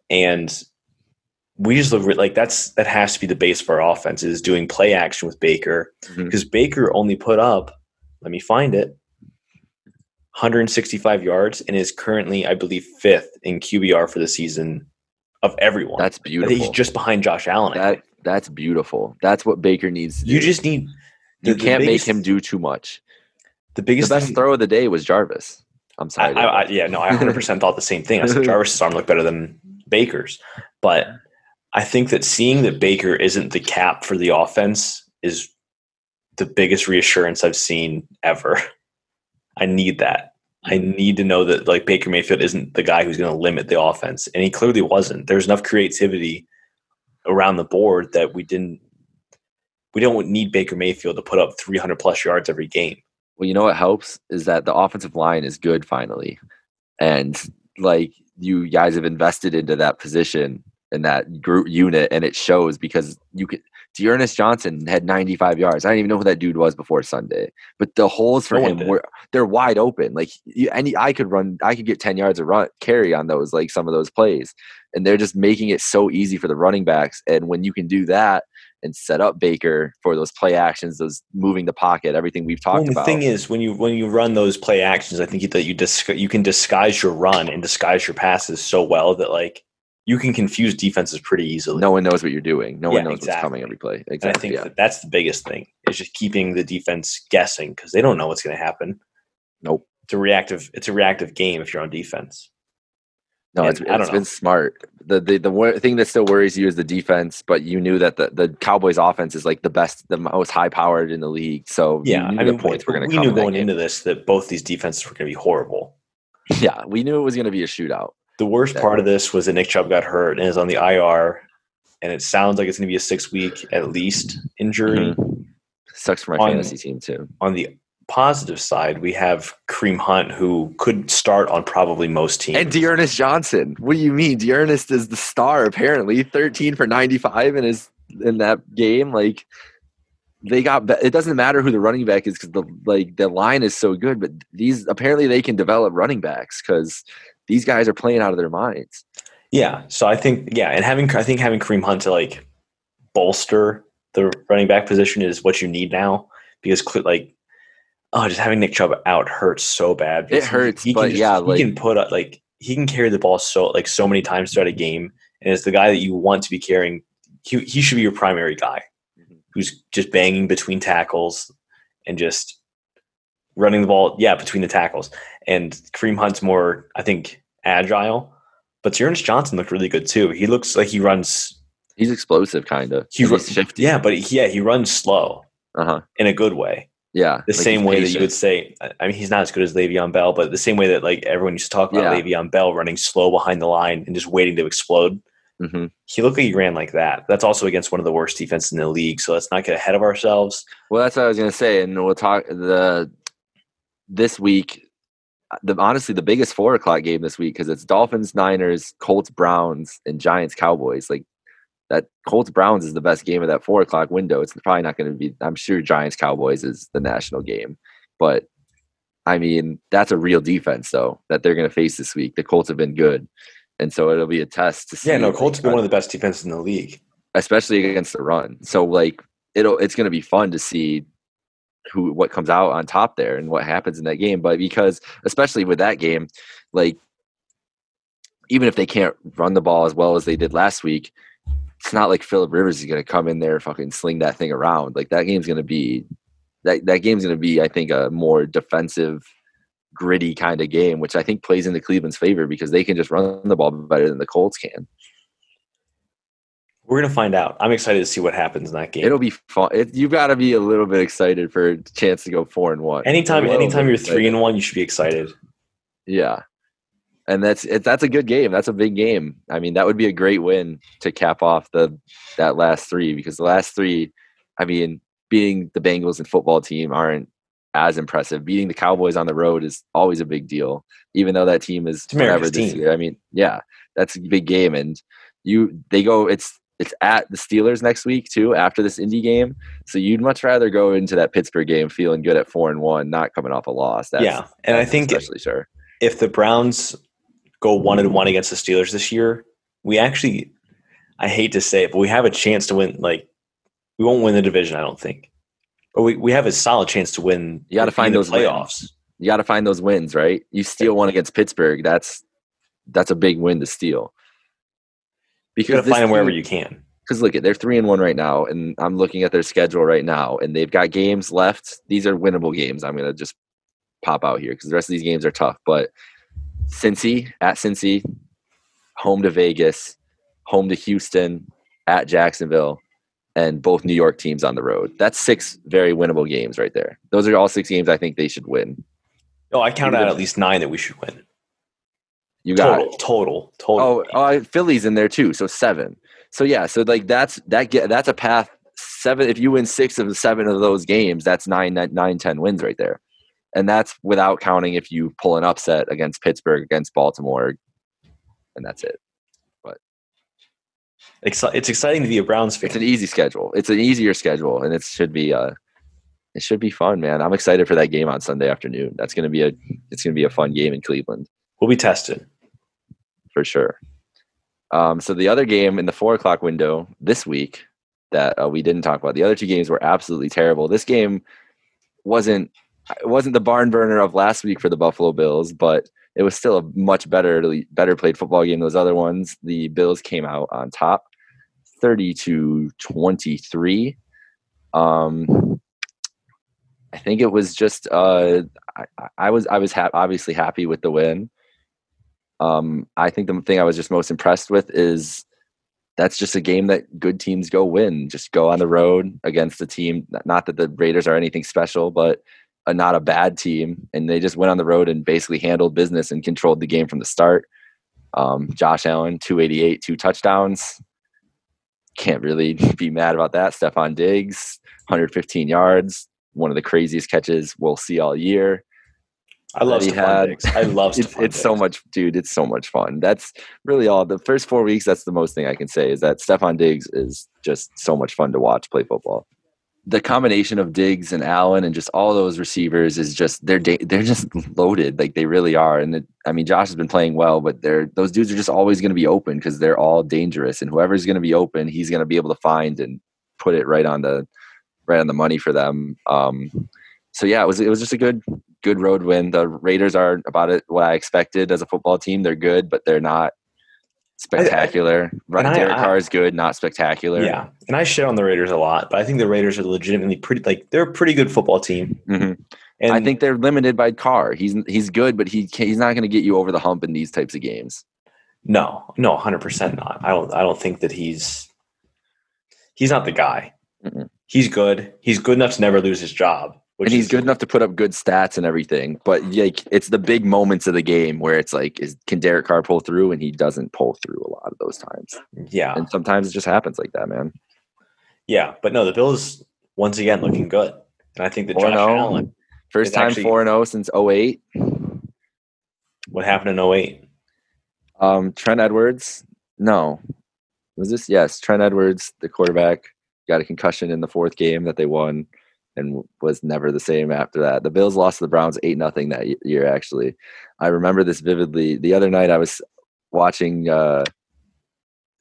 And we just look like that's that has to be the base of our offense is doing play action with Baker Mhm. because Baker only put up, let me find it, 165 yards and is currently, I believe, fifth in QBR for the season of everyone. That's beautiful. he's just behind Josh Allen. That that's beautiful. That's what Baker needs to do. You just need. you the- the can't biggest- make him do too much. the The biggest best thing- throw of the day was Jarvis. I'm I, sorry. I, I, yeah, no, I 100% thought the same thing. I said Jarvis's arm looked better than Baker's, but I think that seeing that Baker isn't the cap for the offense is the biggest reassurance I've seen ever. I need that. I need to know that like Baker Mayfield isn't the guy who's going to limit the offense, and he clearly wasn't. There's enough creativity around the board that we didn't. We don't need Baker Mayfield to put up 300 plus yards every game. well, you know what helps is that the offensive line is good finally, and like you guys have invested into that position and that group unit, and it shows because you could. D'Ernest Johnson had 95 yards. I didn't even know who that dude was before Sunday, but the holes for No him were they're wide open. Like you, any, I could run, I could get 10 yards of run carry on those, like some of those plays, and they're just making it so easy for the running backs. And when you can do that and set up Baker for those play actions, those moving the pocket, everything we've talked Well, the about. thing is, when you when you run those play actions, I think that you dis- you can disguise your run and disguise your passes so well that like you can confuse defenses pretty easily. no one knows what you're doing. No Yeah, one knows what's coming every play. and I think Yeah. that that's the biggest thing is just keeping the defense guessing because they don't know what's going to happen. Nope. It's a reactive. It's a reactive game if you're on defense. No, and it's, it's know. been smart. The the the wor- thing that still worries you is the defense, but you knew that the, the Cowboys offense is like the best, the most high powered in the league. So Yeah, I the mean, points were going to we knew in going game. into this that both these defenses were going to be horrible. Yeah, we knew it was going to be a shootout. The worst That- part of this was that Nick Chubb got hurt and is on the IR, and it sounds like it's going to be a six week at least injury. Mhm. Sucks for my On- fantasy team too. on the positive side, we have Kareem Hunt, who could start on probably most teams. And D'Ernest Johnson. What do you mean? D'Ernest is the star apparently. 13 for 95 in his in that game. Like they got it doesn't matter who the running back is because the like the line is so good, but these apparently they can develop running backs because these guys are playing out of their minds. yeah, so I think yeah, and having I think having Kareem Hunt to like bolster the running back position is what you need now because like oh, just having Nick Chubb out hurts so bad. It hurts, he, but can just- yeah, he like- can put up like he can carry the ball so like so many times throughout a game, and it's the guy that you want to be carrying, he he should be your primary guy. Mhm. who's just banging between tackles and just running the ball, yeah, between the tackles. And Kareem Hunt's more, I think, agile. But Ernest Johnson looked really good too. He looks like he runs, He's explosive, kind of. he He's runs, shifty. yeah, but he, yeah, he runs slow Uh huh. in a good way. Yeah. The like same way that you would say, I mean, he's not as good as Le'Veon Bell, but the same way that like everyone used to talk about Yeah. Le'Veon Bell running slow behind the line and just waiting to explode. Mhm. He looked like he ran like that. That's also against one of the worst defenses in the league. So let's not get ahead of ourselves. Well, that's what I was gonna say, and we'll talk the this week. The honestly, the biggest four o'clock game this week because it's Dolphins, Niners, Colts, Browns, and Giants, Cowboys. Like that, Colts Browns is the best game of that four o'clock window. It's probably not going to be. I'm sure Giants Cowboys is the national game, but I mean that's a real defense though that they're going to face this week. The Colts have been good, and so it'll be a test to see. Yeah, no, Colts have been one of the best defenses in the league. especially against the run. So like it'll it's going to be fun to see who what comes out on top there and what happens in that game. But because especially with that game, like even if they can't run the ball as well as they did last week, it's not like Philip Rivers is going to come in there and fucking sling that thing around. Like that game's going to be that that game's going to be I think a more defensive gritty kind of game which I think plays into Cleveland's favor because they can just run the ball better than the Colts can. We're gonna find out. I'm excited to see what happens in that game. It'll be fun. It, you've got to be a little bit excited for a chance to go four and one. anytime, anytime you're three and one, you should be excited. Yeah, and that's it, that's a good game. That's a big game. I mean, that would be a great win to cap off the that last three because the last three, I mean, beating the Bengals and football team aren't as impressive. Beating the Cowboys on the road is always a big deal, even though that team is whatever this team. year. I mean, yeah, that's a big game, and you they go. It's it's at the Steelers next week too after this Indy game. So you'd much rather go into that Pittsburgh game feeling good at four and one, not coming off a loss. That's, yeah, and I think especially sure if the Browns go one and one against the Steelers this year, we actually, I hate to say it, but we have a chance to win. Like we won't win the division, I don't think, but we, we have a solid chance to win. You got to find those playoffs. Wins. You got to find those wins, right? You steal one against Pittsburgh. That's that's a big win to steal. Because you got to find them wherever you can. Because look at they're three and one right now, and I'm looking at their schedule right now, and they've got games left. These are winnable games. I'm gonna just pop out here because the rest of these games are tough. But Cincy at Cincy, home to Vegas, home to Houston, at Jacksonville, and both New York teams on the road. That's six very winnable games right there. Those are all six games I think they should win. Oh, I counted out at least nine that we should win. You got total, total, total. Oh, oh, Philly's in there too, so seven. So yeah, so like that's that get that's a path. Seven. If you win six of the seven of those games, that's nine, nine, nine, ten wins right there and that's without counting if you pull an upset against Pittsburgh, against Baltimore, and that's it. But it's exciting to be a Browns fan. It's an easy schedule. It's an easier schedule, and it should be uh, it should be fun, man. I'm excited for that game on Sunday afternoon. That's gonna be a it's gonna be a fun game in Cleveland. We'll be tested for sure. Um, so the other game in the four o'clock window this week that uh, we didn't talk about. The other two games were absolutely terrible. This game wasn't it wasn't the barn burner of last week for the Buffalo Bills, but it was still a much better better played football game. Those other ones, the Bills came out on top, thirty to twenty three. Um, I think it was just uh, I, I was I was ha- obviously happy with the win. Um, I think the thing I was just most impressed with is that's just a game that good teams go win. Just go on the road against a team. Not that the Raiders are anything special, but a not a bad team, and they just went on the road and basically handled business and controlled the game from the start. Um, Josh Allen, 288, two touchdowns. Can't really be mad about that. Stefon Diggs, 115 yards, one of the craziest catches we'll see all year. I love Stefon had. I love it's, it's so much, dude. It's so much fun. That's really all. The first four weeks, that's the most thing I can say is that Stefon Diggs is just so much fun to watch play football the combination of Diggs and Allen and just all those receivers is just they're they're just loaded like they really are and it, I mean Josh has been playing well but they're those dudes are just always going to be open because they're all dangerous and whoever's going to be open he's going to be able to find and put it right on the right on the money for them um, so yeah it was it was just a good good road win the Raiders are about it what I expected as a football team they're good but they're not spectacular. Running Derek Carr is good, not spectacular. Yeah, and I shit on the Raiders a lot, but I think the Raiders are legitimately pretty. Like they're a pretty good football team. Mm-hmm. And I think they're limited by Carr. He's he's good, but he he's not going to get you over the hump in these types of games. No, no, hundred percent not. I don't. I don't think that he's he's not the guy. mm He's good. He's good enough to never lose his job and he's good enough to put up good stats and everything. But like, it's the big moments of the game where it's like, is can Derek Carr pull through? And he doesn't pull through a lot of those times. Yeah, and sometimes it just happens like that, man. Yeah, but no, the Bills once again looking good, and I think that Josh oh. Allen first time four and zero oh since 08. What happened in 08? Um, Trent Edwards. No, was this? Yes, Trent Edwards, the quarterback, got a concussion in the fourth game that they won and was never the same after that. The Bills lost to the Browns eight nothing that year. Actually, I remember this vividly. The other night I was watching. Uh,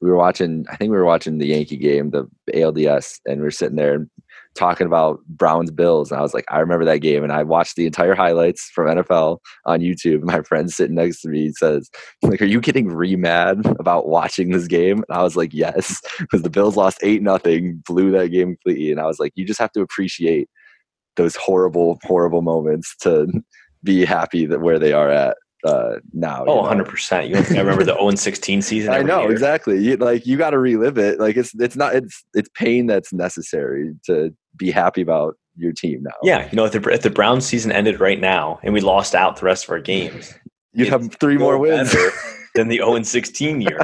we were watching. I think we were watching the Yankee game, the ALDS, and we are sitting there talking about Browns Bills. And I was like, I remember that game, and I watched the entire highlights from NFL on YouTube. My friend sitting next to me says, "Like, are you getting re mad about watching this game?" And I was like, "Yes," because the Bills lost eight nothing, blew that game completely, and I was like, "You just have to appreciate those horrible, horrible moments to be happy that where they are at." Uh now oh 100 percent you I remember the 0 16 season i know year. exactly you, like you got to relive it like it's it's not it's it's pain that's necessary to be happy about your team now yeah you know if the, if the brown season ended right now and we lost out the rest of our games you'd have three more wins. than the 0 and 16 year.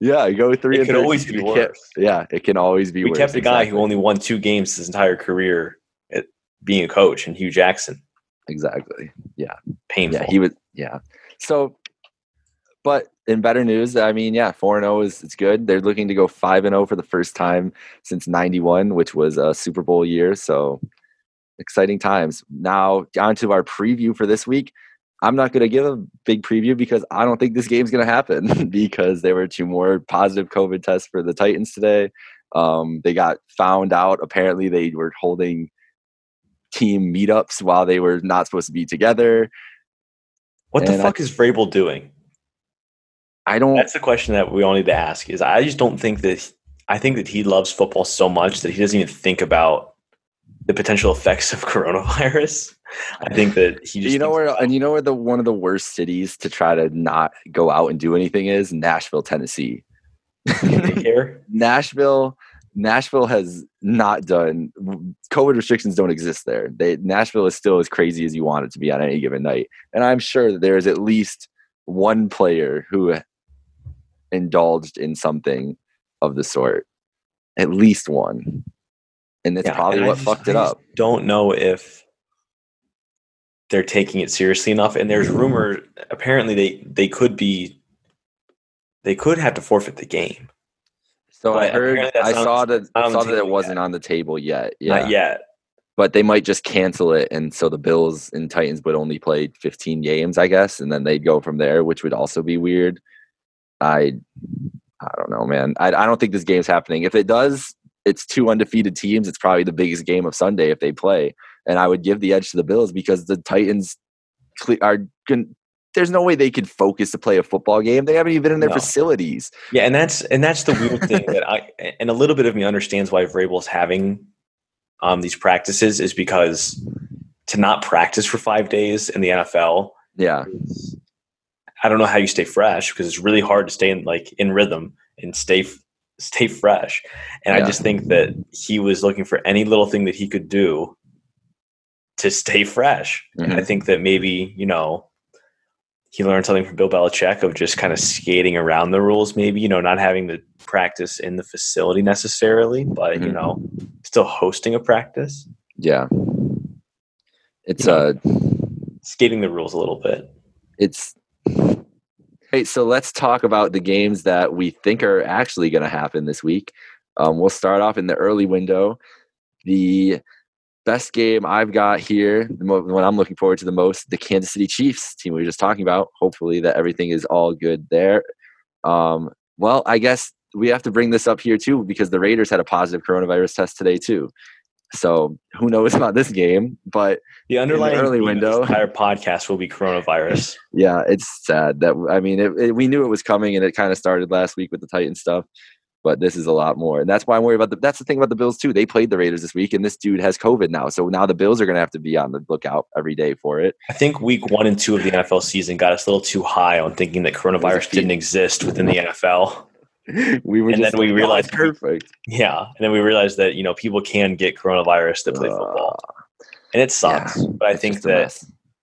yeah, you go three It and could 13. always be worse. Yeah, it can always be We worse. kept a guy who only won two games his entire career at being a coach, and Hue Jackson. Exactly. Yeah. Painful. Yeah, he was. Yeah. So, but in better news, I mean, yeah, four and zero is it's good. They're looking to go five and zero for the first time since '91, which was a Super Bowl year. So, exciting times. Now, on to our preview for this week. I'm not going to give a big preview because I don't think this game's going to happen because there were two more positive COVID tests for the Titans today. Um, they got found out. Apparently, they were holding team meetups while they were not supposed to be together. what the and I- fuck is Vrabel doing? I don't. That's the question that we all need to ask. Is I just don't think that I think that he loves football so much that he doesn't even think about the potential effects of coronavirus. I think that he just you know where about- and you know where the one of the worst cities to try to not go out and do anything is Nashville, Tennessee. Nashville, Nashville has not done COVID restrictions don't exist there. They Nashville is still as crazy as you want it to be on any given night. And I'm sure that there is at least one player who indulged in something of the sort. At least one. And that's Yeah, probably and what just- fucked I it up. Don't know if they're taking it seriously enough. And there's rumor apparently they they could be they could have to forfeit the game. So I heard I saw that saw that it wasn't yet. on the table yet. Yeah. Not yet. but they might just cancel it and so the bills and titans would only play 15 games i guess and then they'd go from there which would also be weird i i don't know man i, I don't think this game's happening if it does it's two undefeated teams it's probably the biggest game of sunday if they play and i would give the edge to the bills because the titans are there's no way they could focus to play a football game they haven't even been in their No. facilities Yeah, and that's and that's the weird thing that I and a little bit of me understands why Vrabel's having um, these practices is because to not practice for five days in the NFL, yeah I don't know how you stay fresh because it's really hard to stay in like in rhythm and stay stay fresh. And Yeah. I just think that he was looking for any little thing that he could do to stay fresh. And I Mhm. think that maybe you know he learned something from Bill Belichick of just kind of skating around the rules, maybe, you know, not having to practice in the facility necessarily, but, you Mhm. know, still hosting a practice, yeah it's You know. uh skating the rules a little bit. it's hey so let's talk about the games that we think are actually going to happen this week um, we'll start off in the early window the best game i've got here the mo- one i'm looking forward to the most the kansas city chiefs team we were just talking about hopefully that everything is all good there um, well i guess we have to bring this up here too because the raiders had a positive coronavirus test today too so who knows about this game but The underlying early theme this window. entire podcast will be coronavirus. yeah, it's sad that I mean, it, it, we knew it was coming, and it kind of started last week with the Titan stuff. But this is a lot more, and that's why I'm worried about the. That's the thing about the Bills too. They played the Raiders this week, and this dude has COVID now, so now the Bills are going to have to be on the lookout every day for it. I think week one and two of the NFL season got us a little too high on thinking that coronavirus didn't exist within the NFL. we were And just then we like, "Oh, realized- perfect. Yeah. And then we realized that, you know, people can get coronavirus to play Uh, football. And it sucks. yeah, but I think that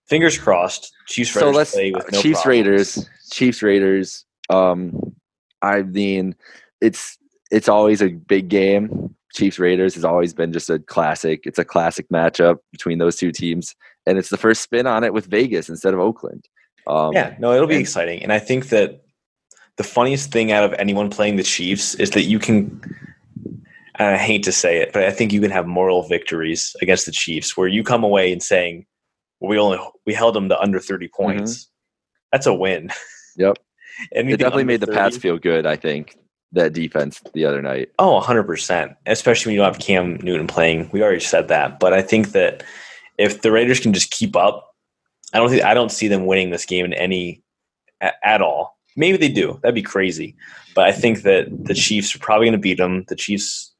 fingers crossed, Chiefs so Raiders let's play with no Chiefs problems. Raiders, Chiefs Raiders. Um, I mean, it's it's always a big game. Chiefs Raiders has always been just a classic. It's a classic matchup between those two teams, and it's the first spin on it with Vegas instead of Oakland. Um, Yeah, no, it'll be and- exciting. And I think that the funniest thing out of anyone playing the Chiefs is that you can and I hate to say it, but I think you can have moral victories against the Chiefs where you come away and saying, well, we only we held them to under 30 points. That's a win. Mm-hmm. Yep. It definitely made the Pats feel good. I think that defense the other night. Oh, 100%. Especially when you don't have Cam Newton playing. We already said that. But I think that if the Raiders can just keep up, I don't think I don't see them winning this game in any at, at all. Maybe they do. That'd be crazy. But I think that the Chiefs are probably going to beat them. The Chiefs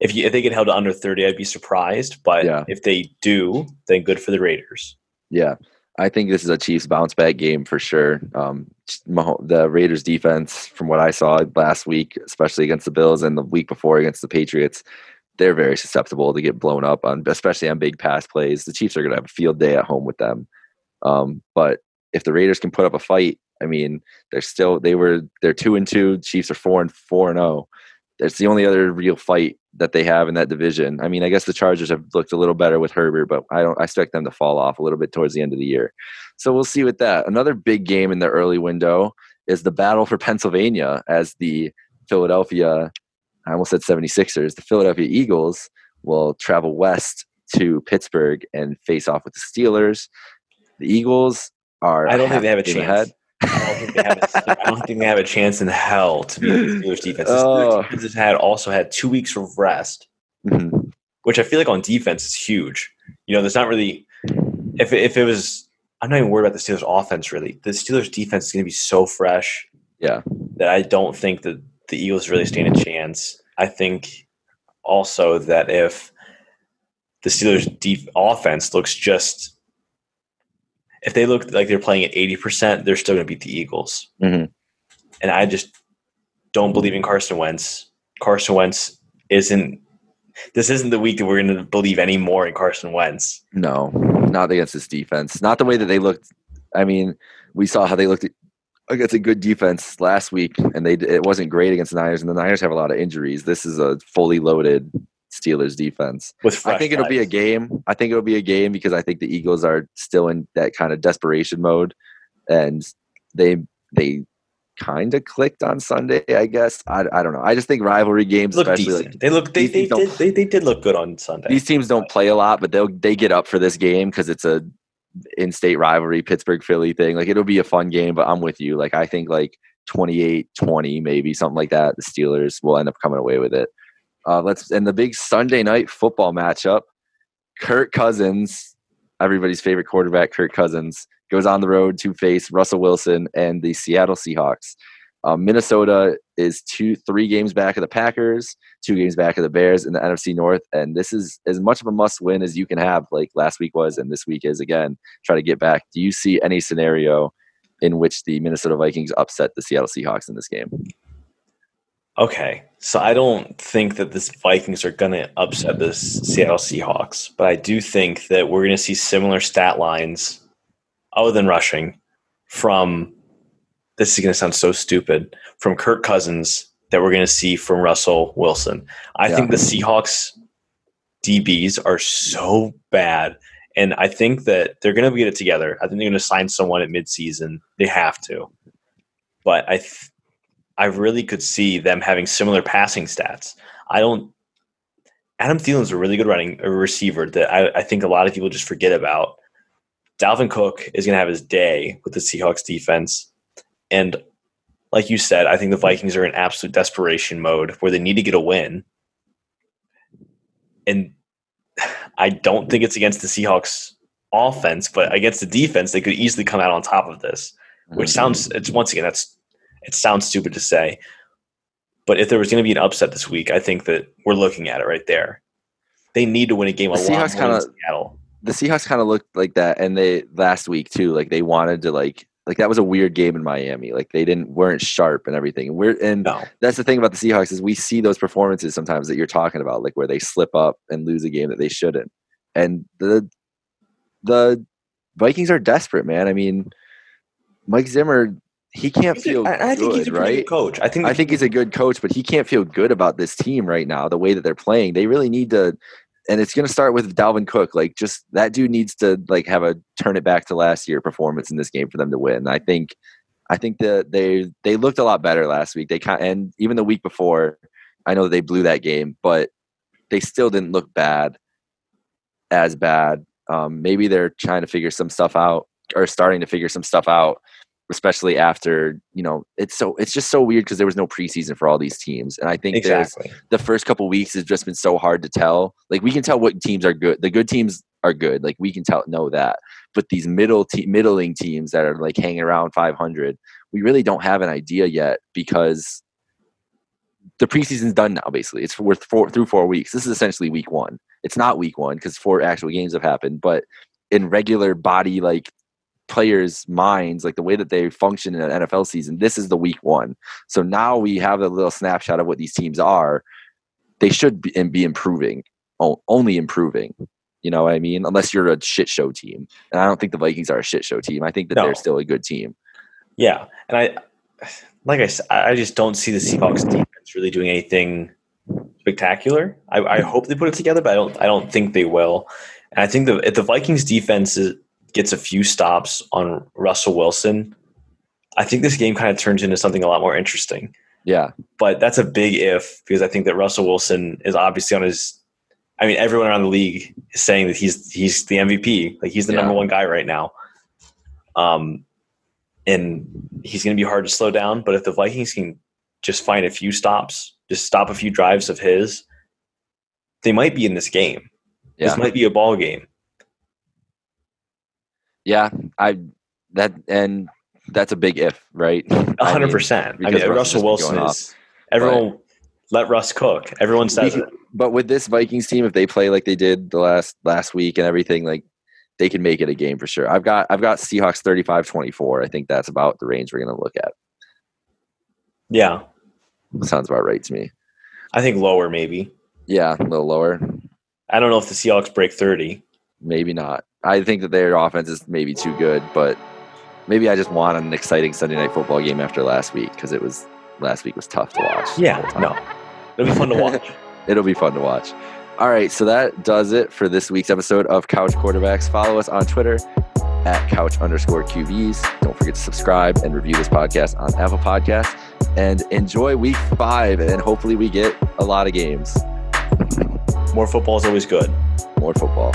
if you if they get held to under 30, I'd be surprised, but Yeah. if they do, then good for the Raiders. Yeah, I think this is a Chiefs bounce back game for sure. Um, the Raiders defense, from what I saw last week, especially against the Bills and the week before against the Patriots, they're very susceptible to get blown up on, especially on big pass plays. The Chiefs are going to have a field day at home with them. Um, but if the Raiders can put up a fight, I mean, they're still they were they're two and two. Chiefs are four and four and zero. Oh. It's the only other real fight that they have in that division. I mean, I guess the Chargers have looked a little better with Herbert, but I don't I expect them to fall off a little bit towards the end of the year. So we'll see with that. Another big game in the early window is the battle for Pennsylvania as the Philadelphia I almost said 76ers, the Philadelphia Eagles will travel west to Pittsburgh and face off with the Steelers. The Eagles are. I don't think they have a chance. Ahead. I don't, think they have a, I don't think they have a chance in hell to beat the Steelers defense. The Steelers oh. defense has had also had two weeks of rest, mm-hmm. which I feel like on defense is huge. You know, there's not really if if it was. I'm not even worried about the Steelers offense really. The Steelers defense is going to be so fresh. Yeah. That I don't think that the Eagles really stand a chance. I think also that if the Steelers' deep offense looks just if they look like they're playing at 80%, they're still going to beat the Eagles. Mm-hmm. And I just don't believe in Carson Wentz. Carson Wentz isn't. This isn't the week that we're going to believe any more in Carson Wentz. No, not against this defense. Not the way that they looked. I mean, we saw how they looked against a good defense last week, and they it wasn't great against the Niners, and the Niners have a lot of injuries. This is a fully loaded Steelers defense. I think it'll be a game. I think it'll be a game because I think the Eagles are still in that kind of desperation mode, and they they kind of clicked on Sunday. I guess I, I don't know. I just think rivalry games, look especially like, they look they they did, they they did look good on Sunday. These teams don't play a lot, but they'll they get up for this game because it's a in-state rivalry, Pittsburgh Philly thing. Like it'll be a fun game, but I'm with you. Like I think like 28-20 maybe something like that. The Steelers will end up coming away with it. Uh, let's and the big Sunday night football matchup. Kirk Cousins, everybody's favorite quarterback, Kirk Cousins, goes on the road to face Russell Wilson and the Seattle Seahawks. Um, Minnesota is two, three games back of the Packers, two games back of the Bears in the NFC North, and this is as much of a must-win as you can have, like last week was, and this week is again. Try to get back. Do you see any scenario in which the Minnesota Vikings upset the Seattle Seahawks in this game? Okay, so I don't think that the Vikings are going to upset the Seattle Seahawks, but I do think that we're going to see similar stat lines, other than rushing, from this is going to sound so stupid from Kirk Cousins that we're going to see from Russell Wilson. I yeah. think the Seahawks DBs are so bad. And I think that they're going to get it together. I think they're going to sign someone at midseason. They have to. But I, th- I really could see them having similar passing stats. I don't. Adam Thielen's a really good running a receiver that I, I think a lot of people just forget about. Dalvin Cook is going to have his day with the Seahawks defense. And like you said, I think the Vikings are in absolute desperation mode where they need to get a win. And I don't think it's against the Seahawks offense, but against the defense, they could easily come out on top of this. Which mm-hmm. sounds it's once again that's it sounds stupid to say. But if there was going to be an upset this week, I think that we're looking at it right there. They need to win a game the a Seahawks lot more Seattle. The Seahawks kind of looked like that, and they last week too. Like they wanted to like like that was a weird game in Miami. Like they didn't weren't sharp and everything. And we're and no. that's the thing about the Seahawks is we see those performances sometimes that you're talking about, like where they slip up and lose a game that they shouldn't. And the the Vikings are desperate, man. I mean, Mike Zimmer, he can't feel. I, I think he's a right? good coach. I think I think he's a good coach, but he can't feel good about this team right now. The way that they're playing, they really need to and it's going to start with Dalvin Cook. Like, just that dude needs to like have a turn it back to last year performance in this game for them to win. I think, I think that they they looked a lot better last week. They kind and even the week before, I know that they blew that game, but they still didn't look bad, as bad. Um, maybe they're trying to figure some stuff out or starting to figure some stuff out especially after you know it's so it's just so weird because there was no preseason for all these teams and i think exactly. the first couple weeks has just been so hard to tell. Like we can tell what teams are good the good teams are good like we can tell know that but these middle te- middling teams that are like hanging around 500 we really don't have an idea yet because the preseason's done now basically. It's worth four through four weeks. This is essentially week one. It's not week one because four actual games have happened but in regular body like players' minds, like the way that they function in an NFL season, this is the week one. So now we have a little snapshot of what these teams are. they should be, and be improving, only improving. You know what I mean? Unless you're a shit show team, and I don't think the Vikings are a shit show team. I think that no. they're still a good team. Yeah, and I, like I said, I just don't see the Seahawks defense really doing anything spectacular. I, I hope they put it together, but I don't. I don't think they will. And I think the if the Vikings defense is, gets a few stops on Russell Wilson, I think this game kind of turns into something a lot more interesting. Yeah. But that's a big if because I think that Russell Wilson is obviously on his I mean everyone around the league is saying that he's he's the MVP. Like he's the yeah. number one guy right now. Um and he's going to be hard to slow down, but if the Vikings can just find a few stops, just stop a few drives of his, they might be in this game. Yeah. This might be a ball game. Yeah, I that and that's a big if, right? hundred percent. I mean, Russell Wilson is everyone. But, let Russ cook. Everyone says it. But with this Vikings team, if they play like they did the last last week and everything, like they can make it a game for sure. I've got I've got Seahawks 35-24. I think that's about the range we're going to look at. Yeah, sounds about right to me. I think lower, maybe. Yeah, a little lower. I don't know if the Seahawks break thirty. Maybe not. I think that their offense is maybe too good, but maybe I just want an exciting Sunday night football game after last week because it was last week was tough to watch. Yeah, no, it'll be fun to watch. it'll be fun to watch. All right, so that does it for this week's episode of Couch Quarterbacks. Follow us on Twitter at couch underscore QBs. Don't forget to subscribe and review this podcast on Apple Podcasts. And enjoy week five, and hopefully we get a lot of games. More football is always good. More football.